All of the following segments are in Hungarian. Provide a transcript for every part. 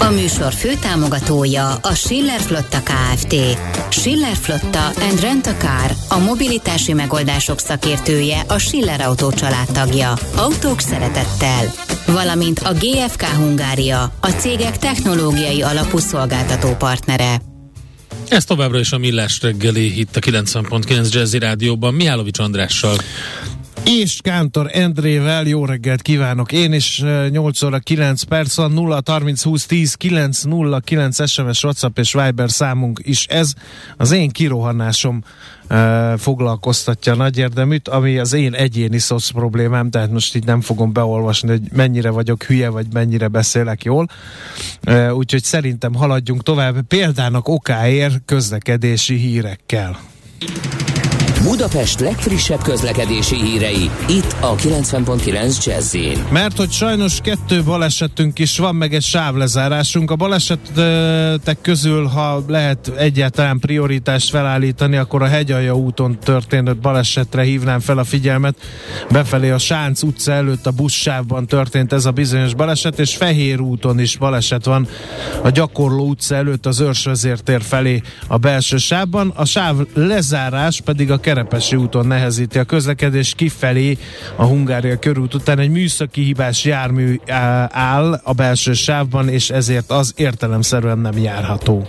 A műsor főtámogatója a Schiller Flotta Kft. Schiller Flotta and Rent a Car, a mobilitási megoldások szakértője, a Schiller Autó tagja. Autók szeretettel. Valamint a GFK Hungária, a cégek technológiai alapú szolgáltató partnere. Ez továbbra is a Millás reggeli itt a 90.9 Jazzy Rádióban Mihálovics Andrással és Kántor Endrével jó reggelt kívánok. Én is 8 óra 9 perc van, 0 30 20 10 9 0 9 SMS, WhatsApp és Viber számunk is ez. Az én kirohanásom uh, foglalkoztatja a nagy érdeműt, ami az én egyéni szoc problémám, tehát most így nem fogom beolvasni, hogy mennyire vagyok hülye, vagy mennyire beszélek jól. Uh, úgyhogy szerintem haladjunk tovább példának okáért közlekedési hírekkel. Budapest legfrissebb közlekedési hírei, itt a 90.9 jazz Mert hogy sajnos kettő balesetünk is van, meg egy sávlezárásunk. A balesetek közül, ha lehet egyáltalán prioritást felállítani, akkor a Hegyalja úton történő balesetre hívnám fel a figyelmet. Befelé a Sánc utca előtt a buszsávban történt ez a bizonyos baleset, és Fehér úton is baleset van a Gyakorló utca előtt az Őrsvezértér felé a belső sávban. A sáv lezárás pedig a Kerepesi úton nehezíti a közlekedés kifelé a Hungária körút után egy műszaki hibás jármű áll a belső sávban, és ezért az értelemszerűen nem járható.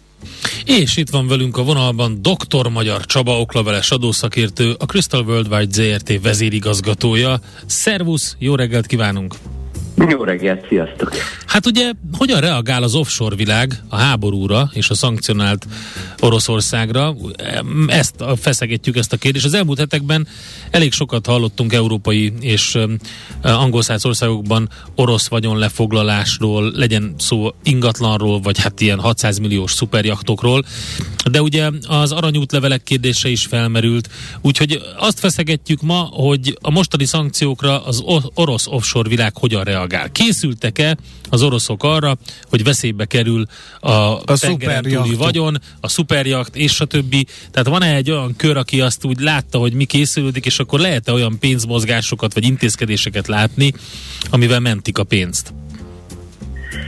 És itt van velünk a vonalban dr. Magyar Csaba oklaveles adószakértő, a Crystal Worldwide ZRT vezérigazgatója. Szervusz, jó reggelt kívánunk! Jó reggelt, sziasztok! Hát ugye, hogyan reagál az offshore világ a háborúra és a szankcionált Oroszországra? Ezt feszegetjük ezt a kérdést. Az elmúlt hetekben elég sokat hallottunk európai és angol országokban orosz vagyon lefoglalásról, legyen szó ingatlanról, vagy hát ilyen 600 milliós szuperjachtokról, de ugye az aranyútlevelek kérdése is felmerült, úgyhogy azt feszegetjük ma, hogy a mostani szankciókra az orosz offshore világ hogyan reagál. Készültek-e az oroszok arra, hogy veszélybe kerül a, a tengeren vagyon, a szuperjakt és a többi. Tehát van-e egy olyan kör, aki azt úgy látta, hogy mi készülődik, és akkor lehet-e olyan pénzmozgásokat vagy intézkedéseket látni, amivel mentik a pénzt?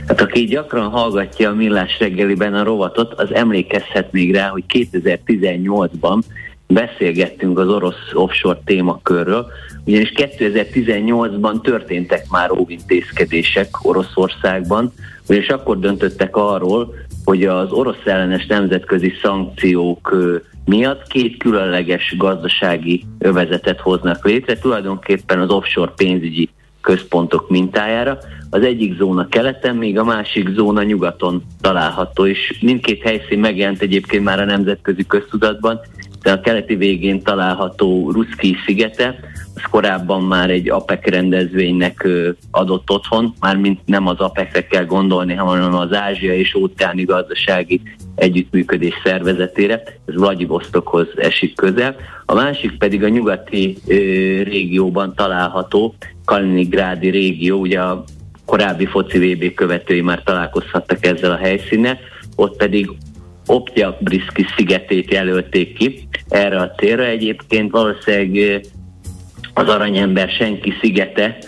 Hát aki gyakran hallgatja a Millás reggeliben a rovatot, az emlékezhet még rá, hogy 2018-ban beszélgettünk az orosz offshore témakörről, ugyanis 2018-ban történtek már óvintézkedések Oroszországban, ugyanis akkor döntöttek arról, hogy az orosz ellenes nemzetközi szankciók miatt két különleges gazdasági övezetet hoznak létre, tulajdonképpen az offshore pénzügyi központok mintájára. Az egyik zóna keleten, még a másik zóna nyugaton található, és mindkét helyszín megjelent egyébként már a nemzetközi köztudatban, de a keleti végén található Ruszki szigete, az korábban már egy APEC rendezvénynek adott otthon, mármint nem az APEC-re kell gondolni, hanem az Ázsia és óceáni gazdasági együttműködés szervezetére, ez Vladivostokhoz esik közel. A másik pedig a nyugati régióban található Kaliningrádi régió, ugye a korábbi foci VB követői már találkozhattak ezzel a helyszínnel, ott pedig Optya Briszki szigetét jelölték ki erre a célra. Egyébként valószínűleg az aranyember senki szigete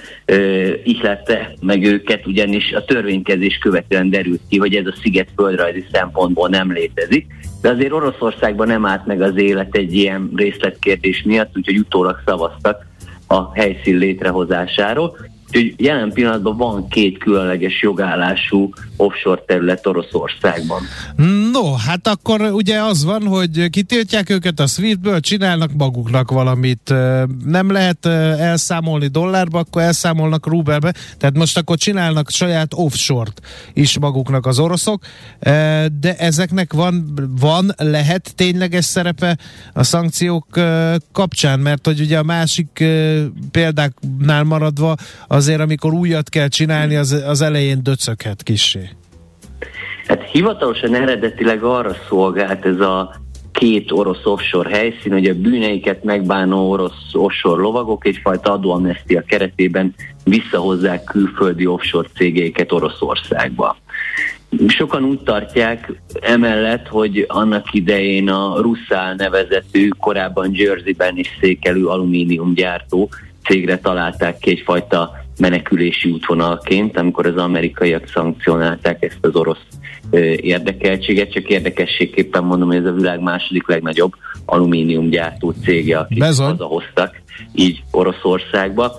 ihlette meg őket, ugyanis a törvénykezés követően derült ki, hogy ez a sziget földrajzi szempontból nem létezik. De azért Oroszországban nem állt meg az élet egy ilyen részletkérdés miatt, úgyhogy utólag szavaztak a helyszín létrehozásáról. Úgyhogy jelen pillanatban van két különleges jogállású offshore terület Oroszországban. No, hát akkor ugye az van, hogy kitiltják őket a Swiftből, csinálnak maguknak valamit. Nem lehet elszámolni dollárba, akkor elszámolnak rubelbe. Tehát most akkor csinálnak saját offshore-t is maguknak az oroszok. De ezeknek van, van lehet tényleges szerepe a szankciók kapcsán, mert hogy ugye a másik példáknál maradva azért, amikor újat kell csinálni, az, az elején döcöghet kissé. Hát hivatalosan eredetileg arra szolgált ez a két orosz offshore helyszín, hogy a bűneiket megbánó orosz offshore lovagok egyfajta adóamnestia keretében visszahozzák külföldi offshore cégeiket Oroszországba. Sokan úgy tartják emellett, hogy annak idején a Russzál nevezetű, korábban Jerseyben is székelő alumíniumgyártó cégre találták ki egyfajta menekülési útvonalként, amikor az amerikaiak szankcionálták ezt az orosz érdekeltséget, csak érdekességképpen mondom, hogy ez a világ második legnagyobb alumíniumgyártó cégje, akik Bezony. hazahoztak így Oroszországba.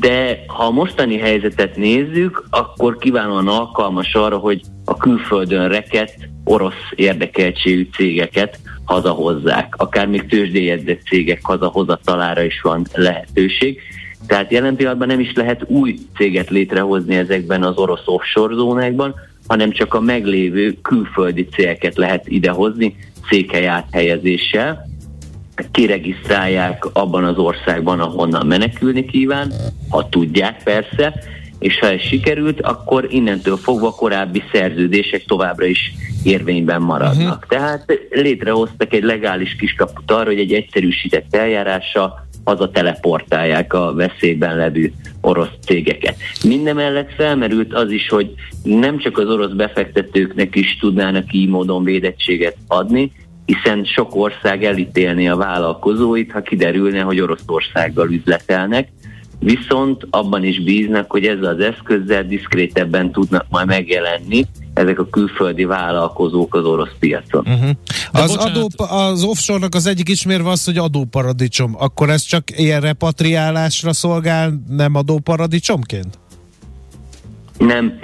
De ha a mostani helyzetet nézzük, akkor kiválóan alkalmas arra, hogy a külföldön reket orosz érdekeltségű cégeket hazahozzák. Akár még tőzsdéjegyzett cégek hazahozatalára is van lehetőség. Tehát jelen pillanatban nem is lehet új céget létrehozni ezekben az orosz offshore zónákban, hanem csak a meglévő külföldi cégeket lehet idehozni székely áthelyezéssel, kiregisztrálják abban az országban, ahonnan menekülni kíván, ha tudják persze, és ha ez sikerült, akkor innentől fogva korábbi szerződések továbbra is érvényben maradnak. Uh-huh. Tehát létrehoztak egy legális kiskaput arra, hogy egy egyszerűsített eljárással haza teleportálják a veszélyben levő orosz cégeket. Mindemellett felmerült az is, hogy nem csak az orosz befektetőknek is tudnának így módon védettséget adni, hiszen sok ország elítélni a vállalkozóit, ha kiderülne, hogy Oroszországgal üzletelnek, viszont abban is bíznak, hogy ezzel az eszközzel diszkrétebben tudnak majd megjelenni ezek a külföldi vállalkozók az orosz piacon. Uh-huh. Az, adó, az offshore-nak az egyik ismérve az, hogy adóparadicsom. Akkor ez csak ilyen repatriálásra szolgál, nem adóparadicsomként? Nem,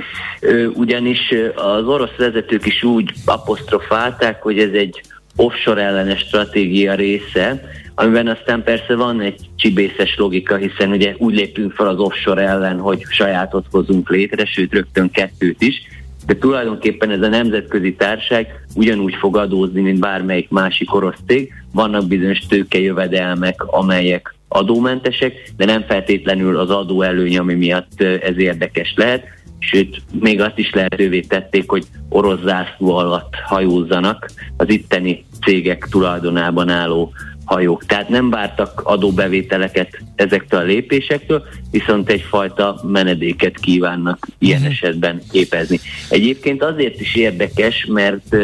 ugyanis az orosz vezetők is úgy apostrofálták, hogy ez egy offshore ellenes stratégia része, amiben aztán persze van egy csibészes logika, hiszen ugye úgy lépünk fel az offshore ellen, hogy sajátot hozunk létre, sőt rögtön kettőt is, de tulajdonképpen ez a nemzetközi társág ugyanúgy fog adózni, mint bármelyik másik orosz cég. Vannak bizonyos tőkejövedelmek, amelyek adómentesek, de nem feltétlenül az adó előny, ami miatt ez érdekes lehet. Sőt, még azt is lehetővé tették, hogy orosz zászló alatt hajózzanak az itteni cégek tulajdonában álló hajók. Tehát nem vártak adóbevételeket ezektől a lépésektől, viszont egyfajta menedéket kívánnak ilyen uh-huh. esetben képezni. Egyébként azért is érdekes, mert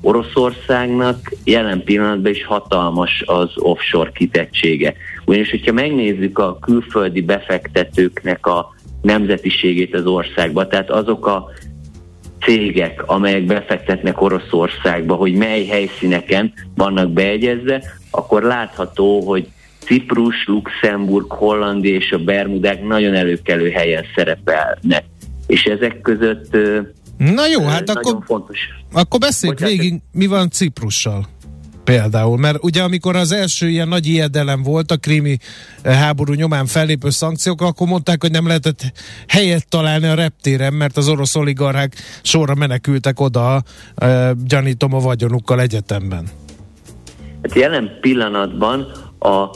Oroszországnak jelen pillanatban is hatalmas az offshore kitettsége. Ugyanis, hogyha megnézzük a külföldi befektetőknek a nemzetiségét az országba, tehát azok a cégek, amelyek befektetnek Oroszországba, hogy mely helyszíneken vannak beegyezve, akkor látható, hogy Ciprus, Luxemburg, Hollandia és a Bermudák nagyon előkelő helyen szerepelnek. És ezek között Na jó, hát akkor, fontos. akkor beszéljük végig, mi van Ciprussal például, mert ugye amikor az első ilyen nagy ijedelem volt a krími háború nyomán fellépő szankciók, akkor mondták, hogy nem lehetett helyet találni a reptéren, mert az orosz oligarchák sorra menekültek oda, gyanítom a vagyonukkal egyetemben. Hát jelen pillanatban a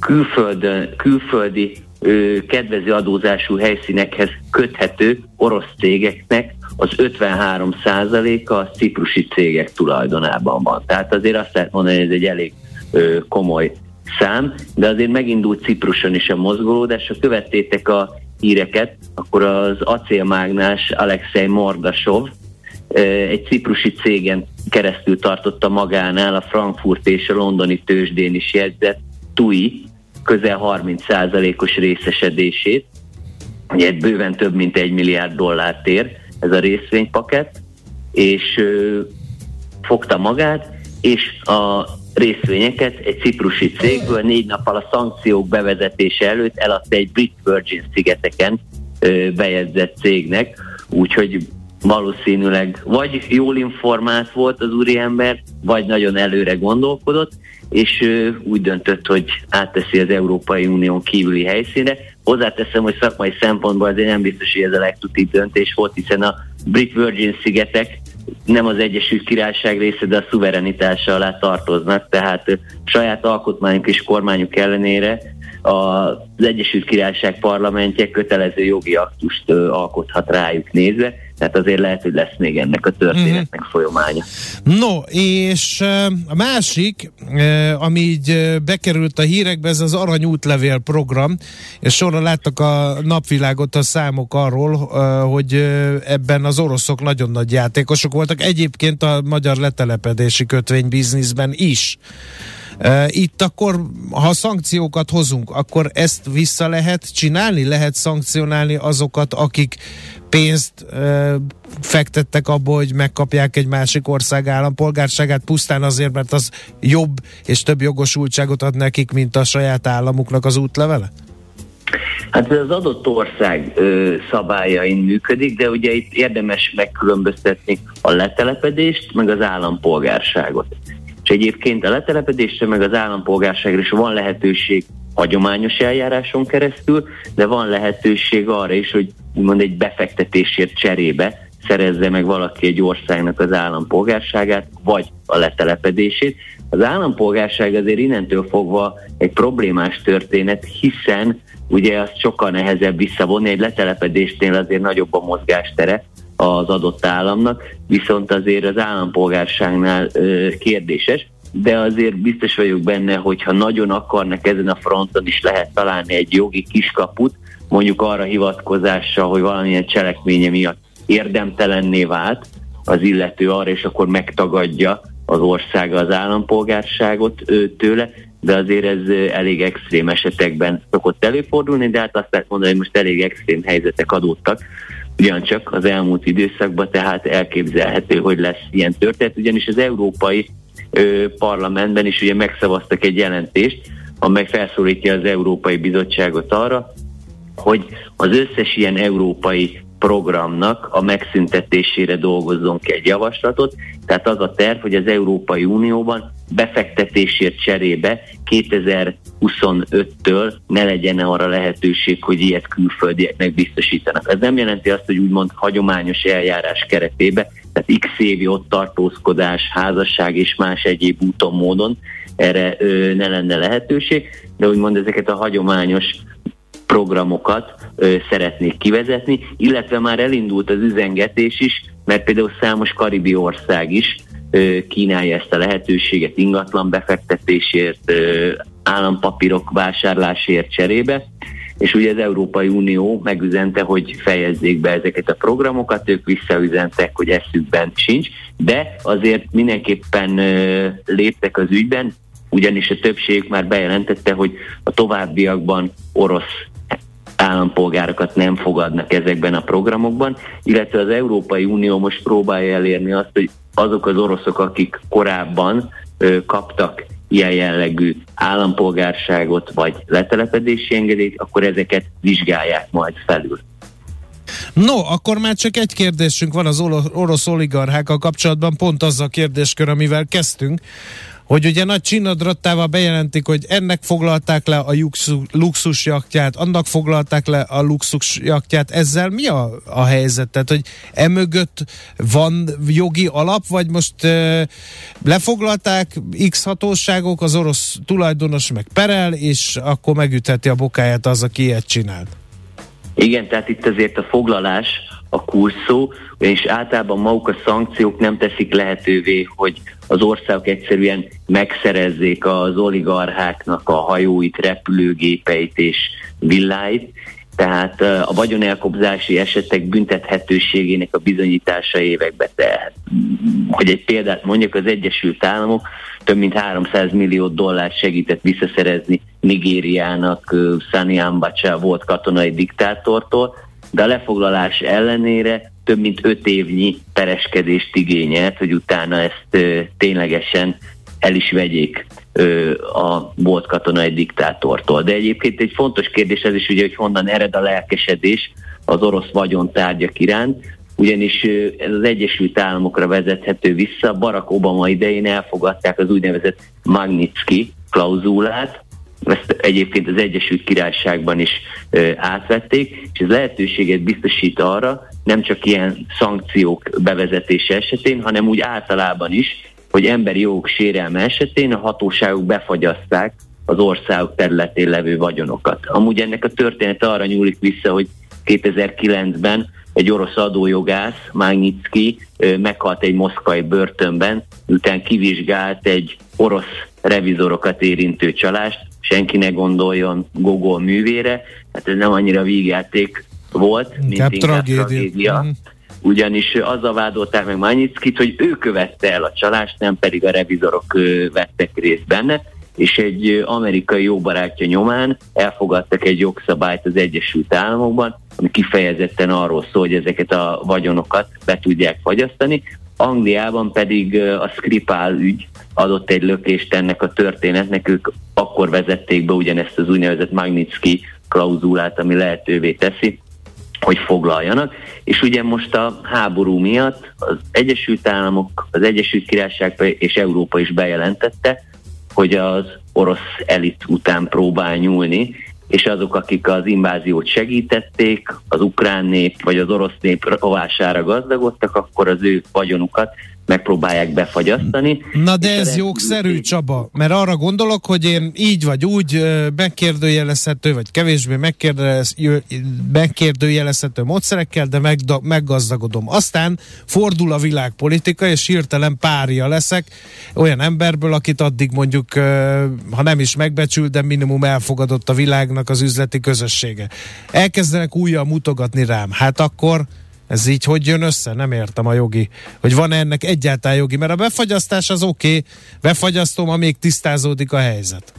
külföldön, külföldi ö, kedvező adózású helyszínekhez köthető orosz cégeknek az 53%-a a ciprusi cégek tulajdonában van. Tehát azért azt lehet mondani, hogy ez egy elég ö, komoly szám, de azért megindult Cipruson is a mozgolódás. Ha követtétek a híreket, akkor az acélmágnás Alexei Mordasov egy ciprusi cégen keresztül tartotta magánál a Frankfurt és a londoni tőzsdén is jegyzett TUI közel 30%-os részesedését, ugye bőven több mint egy milliárd dollárt ér ez a részvénypaket, és ö, fogta magát, és a részvényeket egy ciprusi cégből négy nappal a szankciók bevezetése előtt eladta egy Brit Virgin szigeteken ö, bejegyzett cégnek, úgyhogy valószínűleg vagy jól informált volt az úriember, vagy nagyon előre gondolkodott, és úgy döntött, hogy átteszi az Európai Unión kívüli helyszíne. Hozzáteszem, hogy szakmai szempontból azért nem biztos, hogy ez a legtutibb döntés volt, hiszen a Brit Virgin szigetek nem az Egyesült Királyság része, de a szuverenitása alá tartoznak, tehát saját alkotmányuk és kormányuk ellenére az Egyesült Királyság parlamentje kötelező jogi aktust alkothat rájuk nézve, tehát azért lehet, hogy lesz még ennek a történetnek mm-hmm. folyamánya. No, és a másik, ami így bekerült a hírekbe, ez az aranyútlevél program, és sorra láttak a napvilágot a számok arról, hogy ebben az oroszok nagyon nagy játékosok voltak, egyébként a magyar letelepedési kötvény bizniszben is. Itt akkor, ha szankciókat hozunk, akkor ezt vissza lehet csinálni? Lehet szankcionálni azokat, akik pénzt fektettek abba, hogy megkapják egy másik ország állampolgárságát, pusztán azért, mert az jobb és több jogosultságot ad nekik, mint a saját államuknak az útlevele? Hát ez az adott ország ö, szabályain működik, de ugye itt érdemes megkülönböztetni a letelepedést, meg az állampolgárságot. És egyébként a letelepedésre meg az állampolgárságra is van lehetőség hagyományos eljáráson keresztül, de van lehetőség arra is, hogy úgymond egy befektetésért cserébe szerezze meg valaki egy országnak az állampolgárságát, vagy a letelepedését. Az állampolgárság azért innentől fogva egy problémás történet, hiszen ugye azt sokkal nehezebb visszavonni, egy letelepedésnél azért nagyobb a mozgástere, az adott államnak, viszont azért az állampolgárságnál kérdéses, de azért biztos vagyok benne, hogyha nagyon akarnak ezen a fronton is lehet találni egy jogi kiskaput, mondjuk arra hivatkozással, hogy valamilyen cselekménye miatt érdemtelenné vált az illető arra, és akkor megtagadja az országa az állampolgárságot tőle, de azért ez elég extrém esetekben szokott előfordulni, de hát azt lehet mondani, hogy most elég extrém helyzetek adódtak, ugyancsak az elmúlt időszakban, tehát elképzelhető, hogy lesz ilyen történet, ugyanis az Európai ö, Parlamentben is ugye megszavaztak egy jelentést, amely felszólítja az Európai Bizottságot arra, hogy az összes ilyen európai programnak a megszüntetésére dolgozzon ki egy javaslatot. Tehát az a terv, hogy az Európai Unióban befektetésért cserébe 2025-től ne legyen arra lehetőség, hogy ilyet külföldieknek biztosítanak. Ez nem jelenti azt, hogy úgymond hagyományos eljárás keretébe, tehát x évi ott tartózkodás, házasság és más egyéb úton, módon erre ö, ne lenne lehetőség, de úgymond ezeket a hagyományos programokat szeretnék kivezetni, illetve már elindult az üzengetés is, mert például számos karibi ország is kínálja ezt a lehetőséget ingatlan befektetésért, állampapírok vásárlásért cserébe, és ugye az Európai Unió megüzente, hogy fejezzék be ezeket a programokat, ők visszaüzentek, hogy eszükben sincs, de azért mindenképpen léptek az ügyben, ugyanis a többség már bejelentette, hogy a továbbiakban orosz állampolgárokat nem fogadnak ezekben a programokban, illetve az Európai Unió most próbálja elérni azt, hogy azok az oroszok, akik korábban ö, kaptak ilyen jellegű állampolgárságot vagy letelepedési engedélyt, akkor ezeket vizsgálják majd felül. No, akkor már csak egy kérdésünk van az orosz oligarchákkal kapcsolatban, pont az a kérdéskör, amivel kezdtünk, hogy ugye nagy csinadrattával bejelentik, hogy ennek foglalták le a luxus jaktját, annak foglalták le a luxus jaktját. Ezzel mi a, a helyzet? Tehát, hogy emögött van jogi alap, vagy most e, lefoglalták X hatóságok, az orosz tulajdonos meg perel, és akkor megütheti a bokáját az, aki ilyet csinált? Igen, tehát itt azért a foglalás a kurszó, és általában maguk a szankciók nem teszik lehetővé, hogy az országok egyszerűen megszerezzék az oligarcháknak a hajóit, repülőgépeit és villáit, tehát a vagyonelkobzási esetek büntethetőségének a bizonyítása évekbe telhet. Hogy egy példát mondjak, az Egyesült Államok több mint 300 millió dollárt segített visszaszerezni Nigériának Sani Ambacha volt katonai diktátortól, de a lefoglalás ellenére több mint öt évnyi pereskedést igényelt, hogy utána ezt ö, ténylegesen el is vegyék ö, a volt katonai diktátortól. De egyébként egy fontos kérdés ez is, ugye, hogy honnan ered a lelkesedés az orosz vagyontárgyak iránt. ugyanis ez az Egyesült Államokra vezethető vissza. Barack Obama idején elfogadták az úgynevezett Magnitsky klauzulát, ezt egyébként az Egyesült Királyságban is átvették, és ez lehetőséget biztosít arra, nem csak ilyen szankciók bevezetése esetén, hanem úgy általában is, hogy emberi jogok sérelme esetén a hatóságok befagyaszták az országok területén levő vagyonokat. Amúgy ennek a története arra nyúlik vissza, hogy 2009-ben egy orosz adójogász, Magnitsky, meghalt egy moszkvai börtönben, miután kivizsgált egy orosz revizorokat érintő csalást, senki ne gondoljon Gogol művére, hát ez nem annyira vígjáték volt, mint inkább tragédia. tragédia. Mm. Ugyanis azzal vádolták meg Magnitskit, hogy ő követte el a csalást, nem pedig a revizorok vettek részt benne, és egy amerikai jó barátja nyomán elfogadtak egy jogszabályt az Egyesült Államokban, ami kifejezetten arról szól, hogy ezeket a vagyonokat be tudják fagyasztani. Angliában pedig a Skripal ügy adott egy lökést ennek a történetnek, ők akkor vezették be ugyanezt az úgynevezett Magnitsky klauzulát, ami lehetővé teszi, hogy foglaljanak. És ugye most a háború miatt az Egyesült Államok, az Egyesült Királyság és Európa is bejelentette, hogy az orosz elit után próbál nyúlni, és azok, akik az inváziót segítették, az ukrán nép vagy az orosz nép rovására gazdagodtak, akkor az ő vagyonukat megpróbálják befagyasztani. Na de ez jogszerű, Csaba, mert arra gondolok, hogy én így vagy úgy megkérdőjelezhető, vagy kevésbé megkérdőjelezhető módszerekkel, de meg, meggazdagodom. Aztán fordul a világpolitika, és hirtelen párja leszek olyan emberből, akit addig mondjuk, ha nem is megbecsült, de minimum elfogadott a világnak az üzleti közössége. Elkezdenek újra mutogatni rám. Hát akkor ez így hogy jön össze? Nem értem a jogi. Hogy van ennek egyáltalán jogi? Mert a befagyasztás az oké, okay, befagyasztom, amíg tisztázódik a helyzet.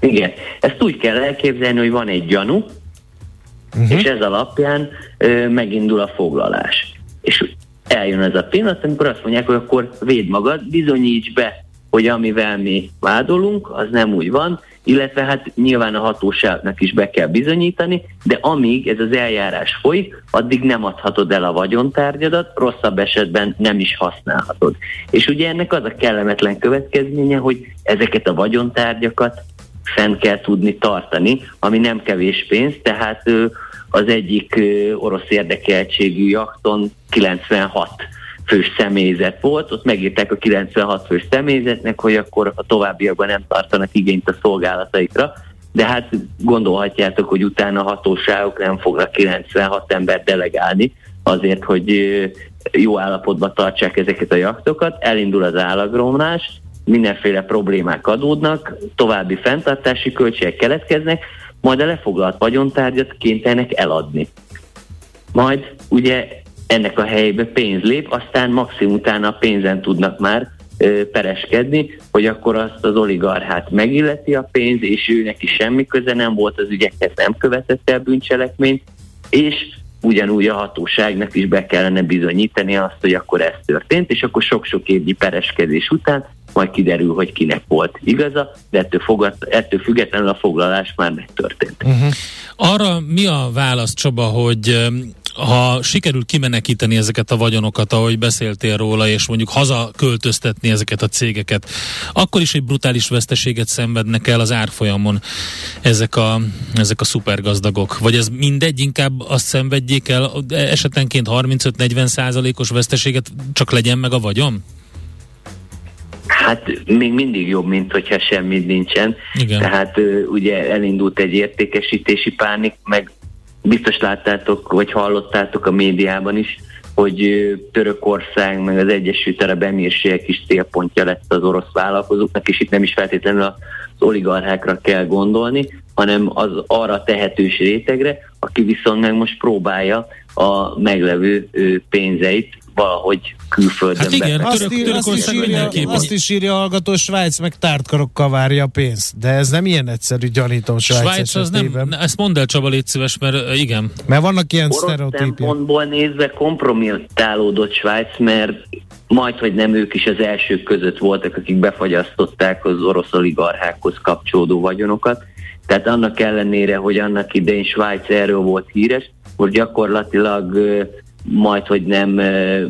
Igen. Ezt úgy kell elképzelni, hogy van egy gyanú, uh-huh. és ez alapján ö, megindul a foglalás. És eljön ez a pillanat, amikor azt mondják, hogy akkor véd magad, bizonyíts be, hogy amivel mi vádolunk, az nem úgy van, illetve hát nyilván a hatóságnak is be kell bizonyítani, de amíg ez az eljárás folyik, addig nem adhatod el a vagyontárgyadat, rosszabb esetben nem is használhatod. És ugye ennek az a kellemetlen következménye, hogy ezeket a vagyontárgyakat fenn kell tudni tartani, ami nem kevés pénz, tehát az egyik orosz érdekeltségű jakton 96 fős személyzet volt, ott megírták a 96 fős személyzetnek, hogy akkor a továbbiakban nem tartanak igényt a szolgálataikra, de hát gondolhatjátok, hogy utána hatóságok nem fognak 96 ember delegálni azért, hogy jó állapotban tartsák ezeket a jaktokat, elindul az állagromlás, mindenféle problémák adódnak, további fenntartási költségek keletkeznek, majd a lefoglalt vagyontárgyat kénytelenek eladni. Majd ugye ennek a helyébe pénz lép, aztán maximum utána a pénzen tudnak már pereskedni, hogy akkor azt az oligarchát megilleti a pénz, és ő neki semmi köze nem volt az ügyekhez, nem követette el bűncselekményt, és ugyanúgy a hatóságnak is be kellene bizonyítani azt, hogy akkor ez történt, és akkor sok-sok évnyi pereskedés után majd kiderül, hogy kinek volt igaza, de ettől, fogad, ettől függetlenül a foglalás már megtörtént. Uh-huh. Arra mi a válasz, Csaba, hogy ha sikerül kimenekíteni ezeket a vagyonokat, ahogy beszéltél róla, és mondjuk haza költöztetni ezeket a cégeket, akkor is egy brutális veszteséget szenvednek el az árfolyamon ezek a, ezek a szupergazdagok. Vagy ez mindegy, inkább azt szenvedjék el esetenként 35-40 százalékos veszteséget, csak legyen meg a vagyon? Hát még mindig jobb, mint hogyha semmi nincsen. Igen. Tehát ugye elindult egy értékesítési pánik, meg biztos láttátok, vagy hallottátok a médiában is, hogy Törökország, meg az Egyesült Arab Emírségek is célpontja lett az orosz vállalkozóknak, és itt nem is feltétlenül az oligarchákra kell gondolni, hanem az arra tehetős rétegre, aki viszont meg most próbálja a meglevő pénzeit valahogy külföldön hát igen, be. Azt, ír, azt, is írja, azt is írja a hallgató, Svájc meg tártkarokkal várja a pénzt. De ez nem ilyen egyszerű, gyanítom Svájc, Svájc az nem, ezt mondd el Csaba, légy szíves, mert igen. Mert vannak ilyen sztereotípiák. szempontból nézve kompromittálódott Svájc, mert majd, hogy nem ők is az elsők között voltak, akik befagyasztották az orosz oligarchákhoz kapcsolódó vagyonokat. Tehát annak ellenére, hogy annak idején Svájc erről volt híres, hogy gyakorlatilag majd, hogy nem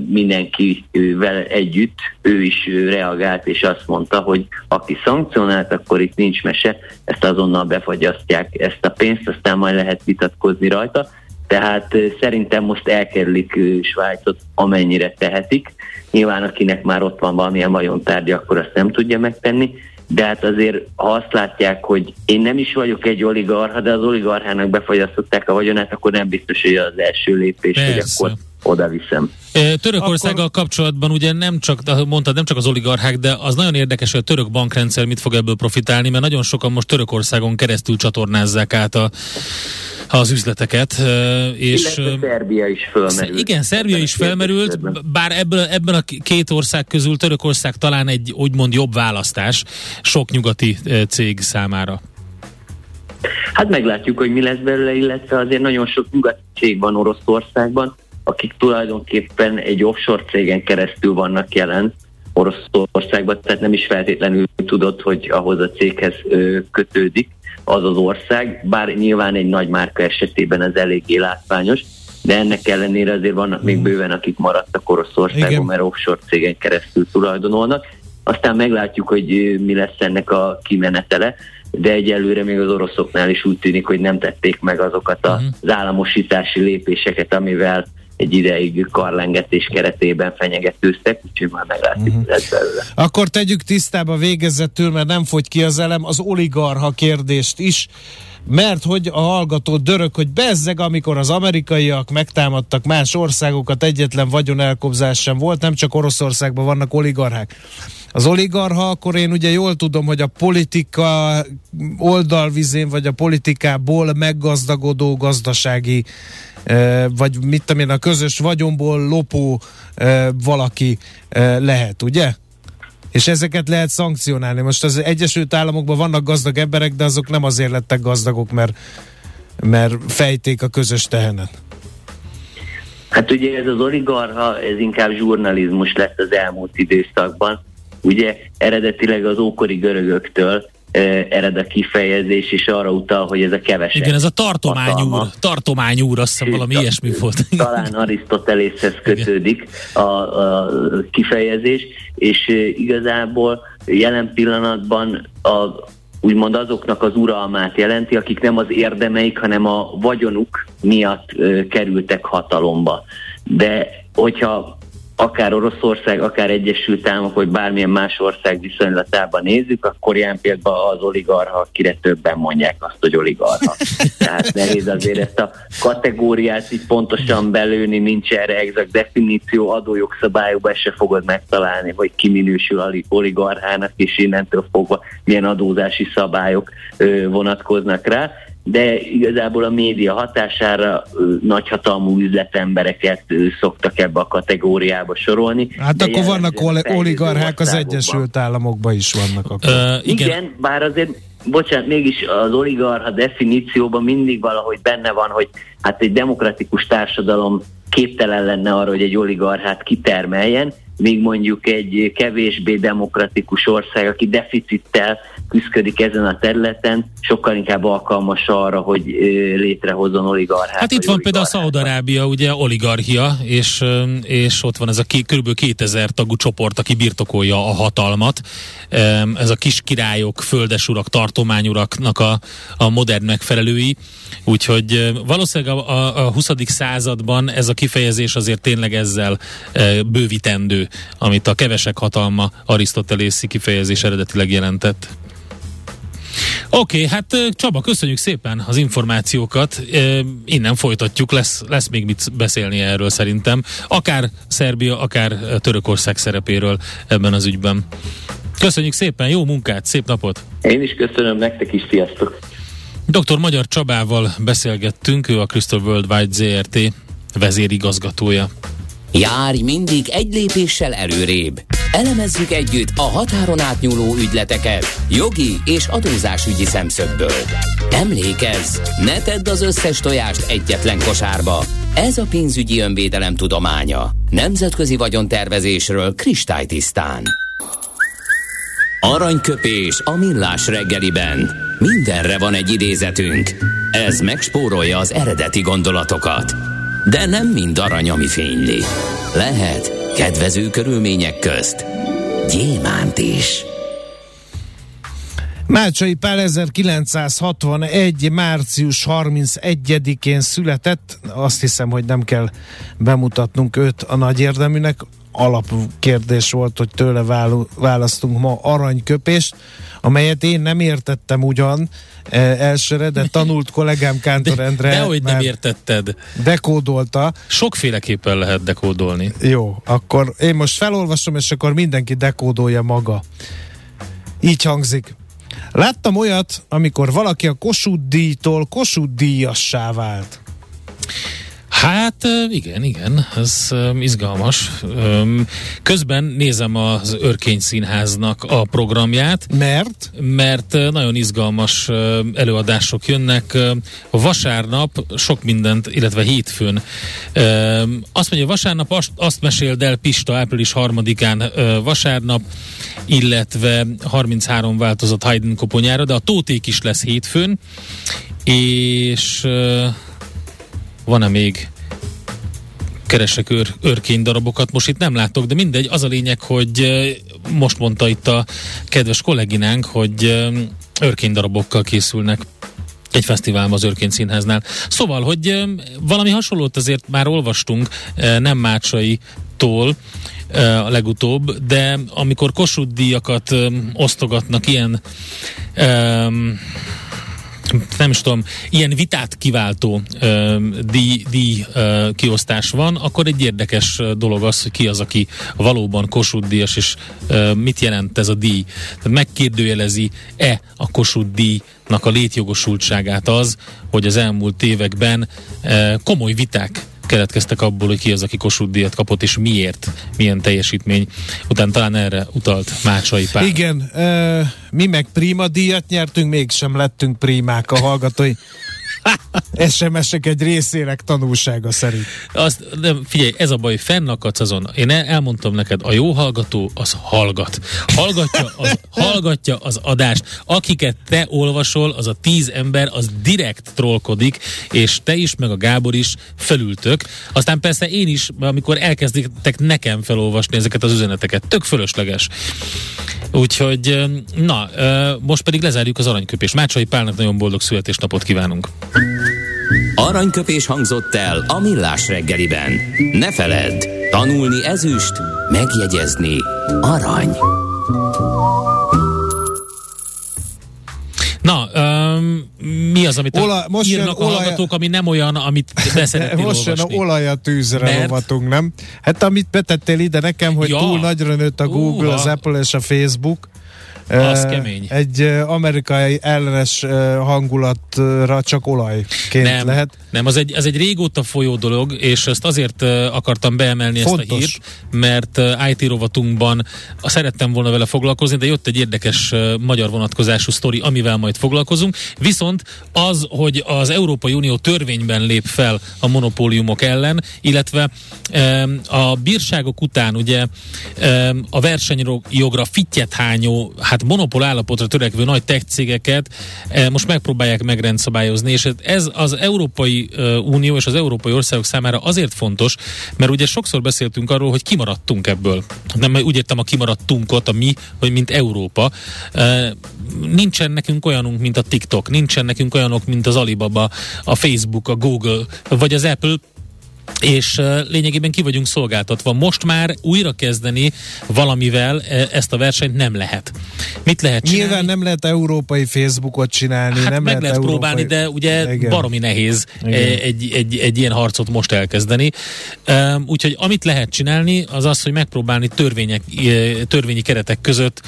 mindenkivel együtt, ő is reagált, és azt mondta, hogy aki szankcionált, akkor itt nincs mese, ezt azonnal befagyasztják ezt a pénzt, aztán majd lehet vitatkozni rajta. Tehát szerintem most elkerülik Svájcot, amennyire tehetik. Nyilván akinek már ott van valamilyen vagyontárgya, akkor azt nem tudja megtenni, de hát azért ha azt látják, hogy én nem is vagyok egy oligarha, de az oligarchának befagyasztották a vagyonát, akkor nem biztos, hogy az első lépés, Persze. hogy akkor oda viszem. Törökországgal Akkor... kapcsolatban ugye nem csak, mondtad, nem csak az oligarchák, de az nagyon érdekes, hogy a török bankrendszer mit fog ebből profitálni, mert nagyon sokan most Törökországon keresztül csatornázzák át a, az üzleteket. És Illetve Szerbia is felmerült. Igen, Szerbia is felmerült, bár ebből, ebben a két ország közül Törökország talán egy úgymond jobb választás sok nyugati cég számára. Hát meglátjuk, hogy mi lesz belőle, illetve azért nagyon sok nyugati cég van Oroszországban, akik tulajdonképpen egy offshore cégen keresztül vannak jelen Oroszországban, tehát nem is feltétlenül tudod, hogy ahhoz a céghez kötődik az az ország, bár nyilván egy nagy márka esetében ez eléggé látványos, de ennek ellenére azért vannak még mhm. bőven, akik maradtak Oroszországon, Igen. mert offshore cégen keresztül tulajdonolnak. Aztán meglátjuk, hogy mi lesz ennek a kimenetele, de egyelőre még az oroszoknál is úgy tűnik, hogy nem tették meg azokat mhm. az államosítási lépéseket, amivel egy ideig karlengetés keretében fenyegetőztek, úgyhogy már meglátjuk, uh-huh. lesz belőle. Akkor tegyük tisztába végezetül, mert nem fogy ki az elem, az oligarha kérdést is, mert hogy a hallgató dörög, hogy bezzeg, amikor az amerikaiak megtámadtak más országokat, egyetlen vagyonelkobzás sem volt, nem csak Oroszországban vannak oligarchák. Az oligarha, akkor én ugye jól tudom, hogy a politika oldalvizén, vagy a politikából meggazdagodó gazdasági vagy mit tudom én, a közös vagyomból lopó valaki lehet, ugye? És ezeket lehet szankcionálni. Most az Egyesült Államokban vannak gazdag emberek, de azok nem azért lettek gazdagok, mert, mert fejték a közös tehenet. Hát ugye ez az oligarha, ez inkább zsurnalizmus lett az elmúlt időszakban. Ugye eredetileg az ókori görögöktől ered a kifejezés, és arra utal, hogy ez a kevesebb. Igen, ez a tartományúr, tartományúr, azt hiszem valami ilyesmi volt. Talán Arisztotelészhez kötődik a, a kifejezés, és igazából jelen pillanatban a, úgymond azoknak az uralmát jelenti, akik nem az érdemeik, hanem a vagyonuk miatt kerültek hatalomba. De hogyha akár Oroszország, akár Egyesült Államok, vagy bármilyen más ország viszonylatában nézzük, akkor ilyen például az oligarha, akire többen mondják azt, hogy oligarha. Tehát nehéz azért ezt a kategóriát így pontosan belőni, nincs erre exakt definíció, adójogszabályokban se fogod megtalálni, hogy ki minősül oligarchának, és innentől fogva milyen adózási szabályok vonatkoznak rá de igazából a média hatására nagyhatalmú üzletembereket szoktak ebbe a kategóriába sorolni. Hát akkor vannak oligarchák az Egyesült Államokban is vannak. Akkor. Uh, igen. igen, bár azért bocsánat, mégis az oligarha definícióban mindig valahogy benne van, hogy hát egy demokratikus társadalom képtelen lenne arra, hogy egy oligarchát kitermeljen, míg mondjuk egy kevésbé demokratikus ország, aki deficittel küzdik ezen a területen, sokkal inkább alkalmas arra, hogy létrehozzon oligarchát. Hát itt van például a Szaudarábia, ugye oligarchia, és, és ott van ez a ké, kb. 2000 tagú csoport, aki birtokolja a hatalmat. Ez a kis királyok, földesurak, tartományuraknak a, a modern megfelelői. Úgyhogy valószínűleg a, a, a 20. században ez a kifejezés azért tényleg ezzel bővítendő, amit a kevesek hatalma arisztotelészi kifejezés eredetileg jelentett. Oké, okay, hát Csaba, köszönjük szépen az információkat. Innen folytatjuk, lesz, lesz még mit beszélni erről szerintem. Akár Szerbia, akár Törökország szerepéről ebben az ügyben. Köszönjük szépen, jó munkát, szép napot! Én is köszönöm nektek is, sziasztok! Dr. Magyar Csabával beszélgettünk, ő a Crystal Worldwide ZRT vezérigazgatója. Járj mindig egy lépéssel előrébb. Elemezzük együtt a határon átnyúló ügyleteket jogi és adózásügyi szemszögből. Emlékezz, ne tedd az összes tojást egyetlen kosárba. Ez a pénzügyi önvédelem tudománya. Nemzetközi vagyontervezésről kristálytisztán. Aranyköpés a millás reggeliben. Mindenre van egy idézetünk. Ez megspórolja az eredeti gondolatokat. De nem mind arany, ami fényli. Lehet kedvező körülmények közt gyémánt is. Mácsai Pál 1961. március 31-én született. Azt hiszem, hogy nem kell bemutatnunk őt a nagy érdeműnek. Alapkérdés volt, hogy tőle választunk ma aranyköpést, amelyet én nem értettem ugyan e, elsőre, de tanult kollégám Kántor Endre. De, dehogy nem értetted. Dekódolta. Sokféleképpen lehet dekódolni. Jó, akkor én most felolvasom, és akkor mindenki dekódolja maga. Így hangzik. Láttam olyat, amikor valaki a Kossuth díjtól Kossuth díjassá vált. Hát igen, igen, ez izgalmas. Közben nézem az Örkény Színháznak a programját. Mert? Mert nagyon izgalmas előadások jönnek. Vasárnap sok mindent, illetve hétfőn. Azt mondja, vasárnap azt, meséld el Pista április harmadikán vasárnap, illetve 33 változat Haydn koponyára, de a Tóték is lesz hétfőn, és van-e még? Keresek őr, őrkény darabokat, most itt nem látok, de mindegy, az a lényeg, hogy most mondta itt a kedves kolléginánk, hogy őrkény darabokkal készülnek egy fesztiválban az Őrként Színháznál. Szóval, hogy valami hasonlót azért már olvastunk, nem Mácsai tól a legutóbb, de amikor Kossuth díjakat osztogatnak ilyen nem is tudom, ilyen vitát kiváltó uh, díj, díj uh, kiosztás van, akkor egy érdekes dolog az, hogy ki az, aki valóban Kossuth díjas, és uh, mit jelent ez a díj. Tehát megkérdőjelezi-e a Kossuth díjnak a létjogosultságát az, hogy az elmúlt években uh, komoly viták keletkeztek abból, hogy ki az, aki Kossuth díjat kapott, és miért, milyen teljesítmény. Utána talán erre utalt Mácsai Pál. Igen, mi meg prima díjat nyertünk, mégsem lettünk primák a hallgatói. SMS-ek egy részének tanulsága szerint. Azt, de figyelj, ez a baj, fennakadsz azon. Én el, elmondtam neked, a jó hallgató az hallgat. Hallgatja az, hallgatja az adást. Akiket te olvasol, az a tíz ember, az direkt trollkodik, és te is, meg a Gábor is felültök. Aztán persze én is, amikor elkezditek nekem felolvasni ezeket az üzeneteket, tök fölösleges. Úgyhogy, na, most pedig lezárjuk az aranyköpés. Mácsai Pálnak nagyon boldog születésnapot kívánunk. Aranyköpés hangzott el a millás reggeliben. Ne feledd, tanulni ezüst, megjegyezni arany. Na, um, mi az, amit Ola, most írnak a hallgatók, ami nem olyan, amit beszeretnél Most jön a olaj a tűzre Mert... rovatunk, nem? Hát amit betettél ide nekem, hogy ja. túl nagyra nőtt a Google, uh, az Apple és a Facebook, az uh, kemény. Egy amerikai ellenes hangulatra csak olajként nem, lehet. Nem, az egy, az egy régóta folyó dolog, és ezt azért akartam beemelni Fontos. ezt a hírt, mert IT rovatunkban szerettem volna vele foglalkozni, de jött egy érdekes magyar vonatkozású sztori, amivel majd foglalkozunk. Viszont az, hogy az Európai Unió törvényben lép fel a monopóliumok ellen, illetve a bírságok után ugye a versenyjogra fittyet hányó, hát hát monopól állapotra törekvő nagy tech cégeket e, most megpróbálják megrendszabályozni, és ez az Európai Unió és az európai országok számára azért fontos, mert ugye sokszor beszéltünk arról, hogy kimaradtunk ebből. Nem úgy értem a kimaradtunkot, a mi, vagy mint Európa. E, nincsen nekünk olyanunk, mint a TikTok, nincsen nekünk olyanok, mint az Alibaba, a Facebook, a Google, vagy az Apple, és lényegében ki vagyunk szolgáltatva. Most már újra kezdeni valamivel ezt a versenyt nem lehet. Mit lehet csinálni? Nyilván nem lehet európai Facebookot csinálni. Hát nem meg lehet, lehet európai... próbálni, de ugye Igen. baromi nehéz Igen. Egy, egy, egy ilyen harcot most elkezdeni. Úgyhogy amit lehet csinálni, az az, hogy megpróbálni törvények, törvényi keretek között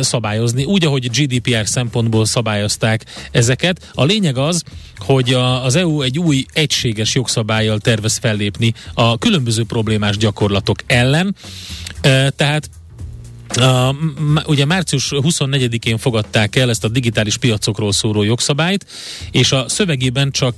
szabályozni. Úgy, ahogy GDPR szempontból szabályozták ezeket. A lényeg az, hogy az EU egy új egységes jogszabályjal tervez fellépni a különböző problémás gyakorlatok ellen. Tehát Uh, ugye március 24-én fogadták el ezt a digitális piacokról szóló jogszabályt, és a szövegében csak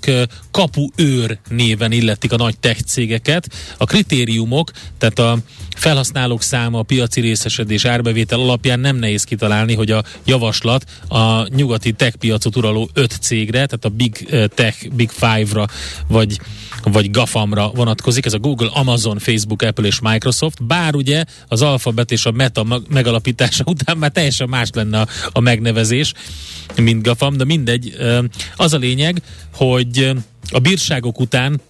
kapuőr néven illetik a nagy tech cégeket. A kritériumok, tehát a felhasználók száma, a piaci részesedés, árbevétel alapján nem nehéz kitalálni, hogy a javaslat a nyugati tech piacot uraló öt cégre, tehát a Big Tech, Big Five-ra, vagy vagy GAFAM-ra vonatkozik, ez a Google, Amazon, Facebook, Apple és Microsoft, bár ugye az alfabet és a meta megalapítása után már teljesen más lenne a, a megnevezés, mint GAFAM, de mindegy. Az a lényeg, hogy a bírságok után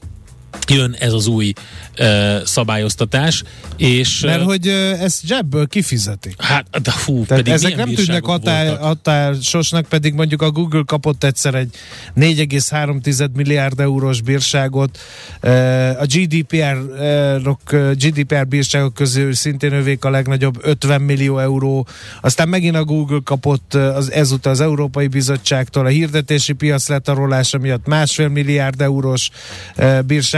jön ez az új uh, szabályoztatás, és... Mert hogy uh, ezt zsebből kifizeti. Hát, de fú, Tehát pedig ezek nem tűnnek határ, hatásosnak, pedig mondjuk a Google kapott egyszer egy 4,3 milliárd eurós bírságot, a GDPR, GDPR bírságok közül szintén övék a legnagyobb 50 millió euró, aztán megint a Google kapott az, ezúttal az Európai Bizottságtól a hirdetési piac letarolása miatt másfél milliárd eurós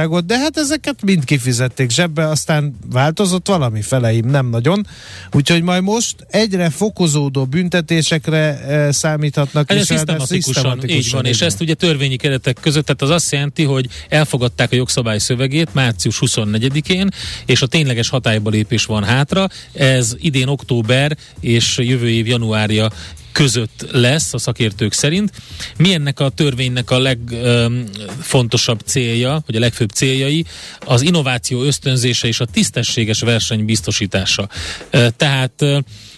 bírságot, de hát ezeket mind kifizették zsebbe, aztán változott valami feleim, nem nagyon. Úgyhogy majd most egyre fokozódó büntetésekre e, számíthatnak. Hát ez szisztematikusan, szisztematikusan így van, és ezt ugye törvényi keretek között, tehát az azt jelenti, hogy elfogadták a jogszabály szövegét március 24-én, és a tényleges hatályba lépés van hátra. Ez idén október és jövő év januárja között lesz a szakértők szerint. Mi ennek a törvénynek a legfontosabb célja, vagy a legfőbb céljai? Az innováció ösztönzése és a tisztességes verseny biztosítása. Tehát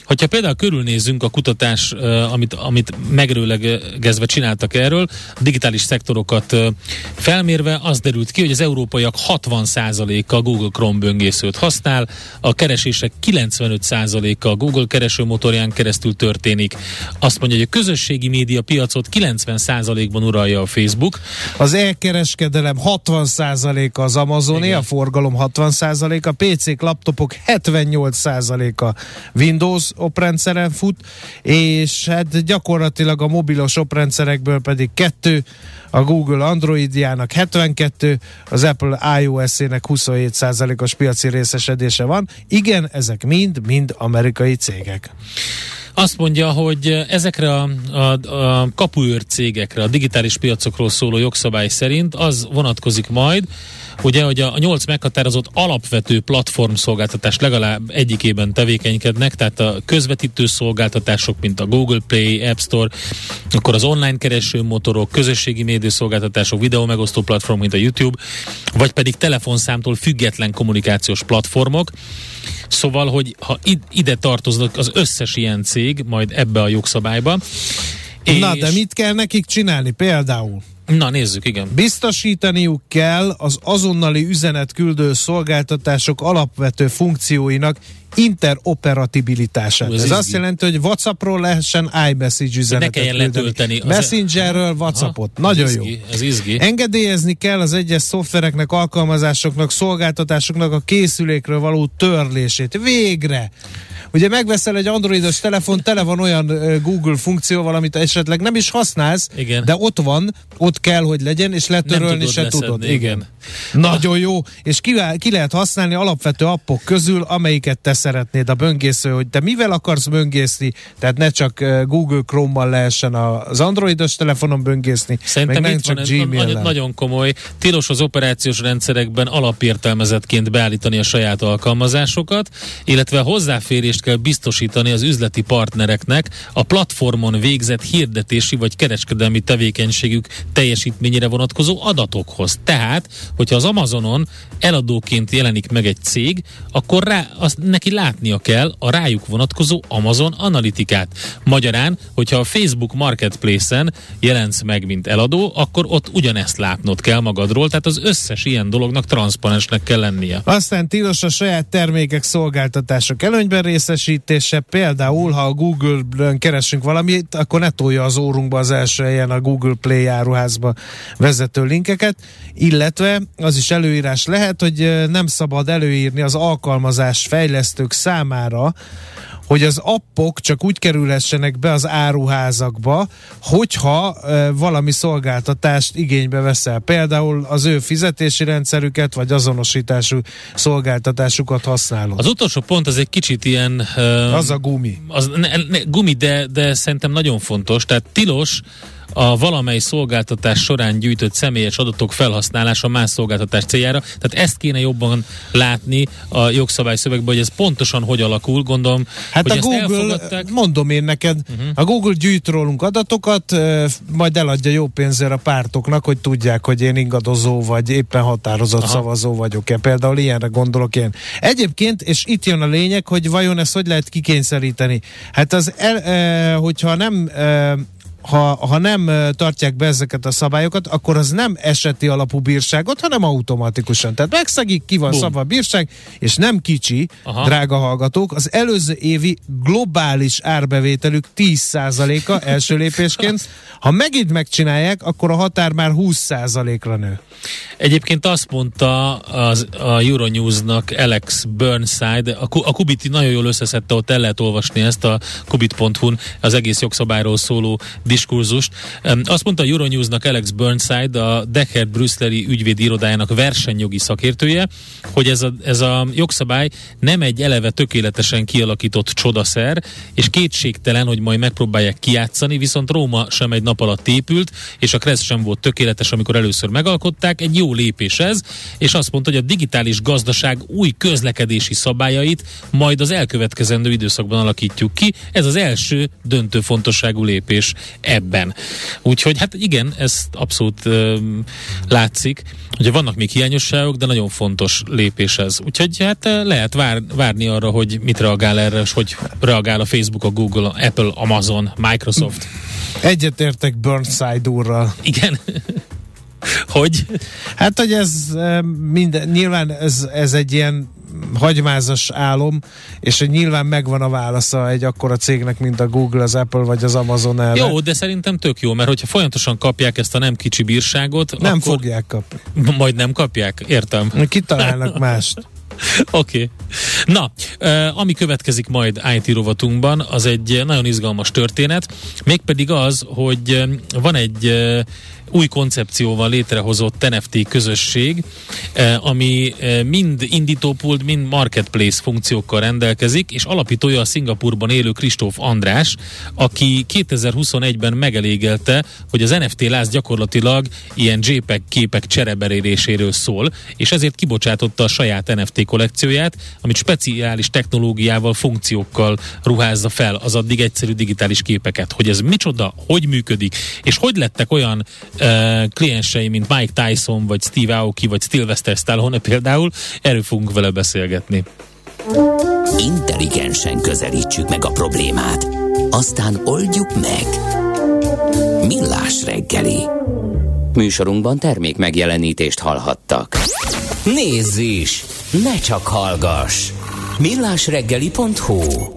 Hogyha például körülnézünk a kutatás, amit, amit megerőlegezve csináltak erről, a digitális szektorokat felmérve, az derült ki, hogy az európaiak 60%-a Google Chrome böngészőt használ, a keresések 95%-a a Google keresőmotorján keresztül történik. Azt mondja, hogy a közösségi média piacot 90%-ban uralja a Facebook. Az elkereskedelem 60%-a az Amazoné, a forgalom 60%-a, PC-k, laptopok 78%-a Windows oprendszeren fut, és hát gyakorlatilag a mobilos oprendszerekből pedig kettő, a Google Androidjának 72, az Apple iOS-ének 27%-os piaci részesedése van. Igen, ezek mind-mind amerikai cégek. Azt mondja, hogy ezekre a, a, a kapuőr cégekre, a digitális piacokról szóló jogszabály szerint az vonatkozik majd, ugye, hogy a, a nyolc meghatározott alapvető platform szolgáltatás legalább egyikében tevékenykednek, tehát a közvetítő szolgáltatások, mint a Google Play, App Store, akkor az online kereső motorok, közösségi média szolgáltatások, videó megosztó platform, mint a YouTube, vagy pedig telefonszámtól független kommunikációs platformok. Szóval, hogy ha ide tartoznak az összes ilyen cég, majd ebbe a jogszabályba. Na, de mit kell nekik csinálni például? Na nézzük, igen. Biztosítaniuk kell az azonnali üzenetküldő szolgáltatások alapvető funkcióinak interoperabilitását. Ez, Ez azt jelenti, hogy WhatsAppról lehessen iMessage üzenetet ne kelljen letölteni. Messengerről WhatsAppot. Aha, Nagyon jó. Ez izgi. Engedélyezni kell az egyes szoftvereknek, alkalmazásoknak, szolgáltatásoknak a készülékről való törlését. Végre! Ugye megveszel egy androidos telefon, tele van olyan Google funkcióval, amit esetleg nem is használsz, igen. de ott van, ott kell, hogy legyen, és letörölni se leszedni, tudod. Igen. Nagyon jó, és ki, ki lehet használni alapvető appok közül, amelyiket te szeretnéd a böngésző, hogy te mivel akarsz böngészni, tehát ne csak Google Chrome-mal lehessen az androidos telefonon böngészni, Szerintem meg nem csak Gmail nagyon, komoly. Tilos az operációs rendszerekben alapértelmezetként beállítani a saját alkalmazásokat, illetve hozzáférést kell biztosítani az üzleti partnereknek a platformon végzett hirdetési vagy kereskedelmi tevékenységük teljesítményére vonatkozó adatokhoz. Tehát, hogyha az Amazonon eladóként jelenik meg egy cég, akkor rá, azt neki látnia kell a rájuk vonatkozó Amazon analitikát. Magyarán, hogyha a Facebook Marketplace-en jelensz meg, mint eladó, akkor ott ugyanezt látnod kell magadról, tehát az összes ilyen dolognak transzparensnek kell lennie. Aztán tilos a saját termékek, szolgáltatások előnyben része értékesítése például, ha a Google-ön keresünk valamit, akkor ne tolja az órunkba az első helyen a Google Play áruházba vezető linkeket, illetve az is előírás lehet, hogy nem szabad előírni az alkalmazás fejlesztők számára, hogy az appok csak úgy kerülhessenek be az áruházakba, hogyha e, valami szolgáltatást igénybe veszel. Például az ő fizetési rendszerüket, vagy azonosítású szolgáltatásukat használod. Az utolsó pont az egy kicsit ilyen... Az a gumi. Az, ne, ne, gumi, de, de szerintem nagyon fontos. Tehát tilos a valamely szolgáltatás során gyűjtött személyes adatok felhasználása más szolgáltatás céljára. Tehát ezt kéne jobban látni a jogszabály szövegben, hogy ez pontosan hogy alakul, gondolom. Hát hogy a Google, mondom én neked, uh-huh. a Google gyűjt rólunk adatokat, majd eladja jó pénzért a pártoknak, hogy tudják, hogy én ingadozó vagy éppen határozott Aha. szavazó vagyok-e. Például ilyenre gondolok én. Egyébként, és itt jön a lényeg, hogy vajon ezt hogy lehet kikényszeríteni. Hát az, el, e, hogyha nem e, ha, ha nem tartják be ezeket a szabályokat, akkor az nem eseti alapú bírságot, hanem automatikusan. Tehát megszegik, ki van szabva a bírság, és nem kicsi, Aha. drága hallgatók, az előző évi globális árbevételük 10%-a első lépésként. Ha megint megcsinálják, akkor a határ már 20%-ra nő. Egyébként azt mondta az, a Euronews-nak Alex Burnside, a, a Kubiti nagyon jól összeszedte, ott el lehet olvasni ezt a kubit.hu-n az egész jogszabályról szóló diskurzust. Azt mondta a Euronewsnak Alex Burnside, a Deckard Brüsszeli ügyvédi irodájának versenyjogi szakértője, hogy ez a, ez a jogszabály nem egy eleve tökéletesen kialakított csodaszer, és kétségtelen, hogy majd megpróbálják kijátszani, viszont Róma sem egy nap alatt épült, és a Kressz sem volt tökéletes, amikor először megalkották. Egy jó lépés ez, és azt mondta, hogy a digitális gazdaság új közlekedési szabályait majd az elkövetkezendő időszakban alakítjuk ki. Ez az első döntő fontosságú lépés ebben. Úgyhogy hát igen, ez abszolút ö, látszik, hogy vannak még hiányosságok, de nagyon fontos lépés ez. Úgyhogy hát lehet vár, várni arra, hogy mit reagál erre, és hogy reagál a Facebook, a Google, a Apple, Amazon, Microsoft. Egyetértek Burnside úrral. Igen. hogy? Hát, hogy ez minden, nyilván ez, ez egy ilyen hagymázas álom, és hogy nyilván megvan a válasza egy akkora cégnek, mint a Google, az Apple vagy az Amazon erre. Jó, de szerintem tök jó, mert hogyha folyamatosan kapják ezt a nem kicsi bírságot, nem akkor... fogják kapni. Majd nem kapják, értem. Kitalálnak mást. Oké. Okay. Na, ami következik majd IT rovatunkban, az egy nagyon izgalmas történet, mégpedig az, hogy van egy új koncepcióval létrehozott NFT közösség, eh, ami eh, mind indítópult, mind marketplace funkciókkal rendelkezik, és alapítója a Szingapurban élő Kristóf András, aki 2021-ben megelégelte, hogy az NFT láz gyakorlatilag ilyen JPEG képek csereberéléséről szól, és ezért kibocsátotta a saját NFT kollekcióját, amit speciális technológiával, funkciókkal ruházza fel az addig egyszerű digitális képeket. Hogy ez micsoda, hogy működik, és hogy lettek olyan uh, kliensei, mint Mike Tyson, vagy Steve Aoki, vagy Sylvester Stallone például, erről fogunk vele beszélgetni. Intelligensen közelítsük meg a problémát, aztán oldjuk meg. Millás reggeli. Műsorunkban termék megjelenítést hallhattak. Nézz is! Ne csak hallgass! millásreggeli.hu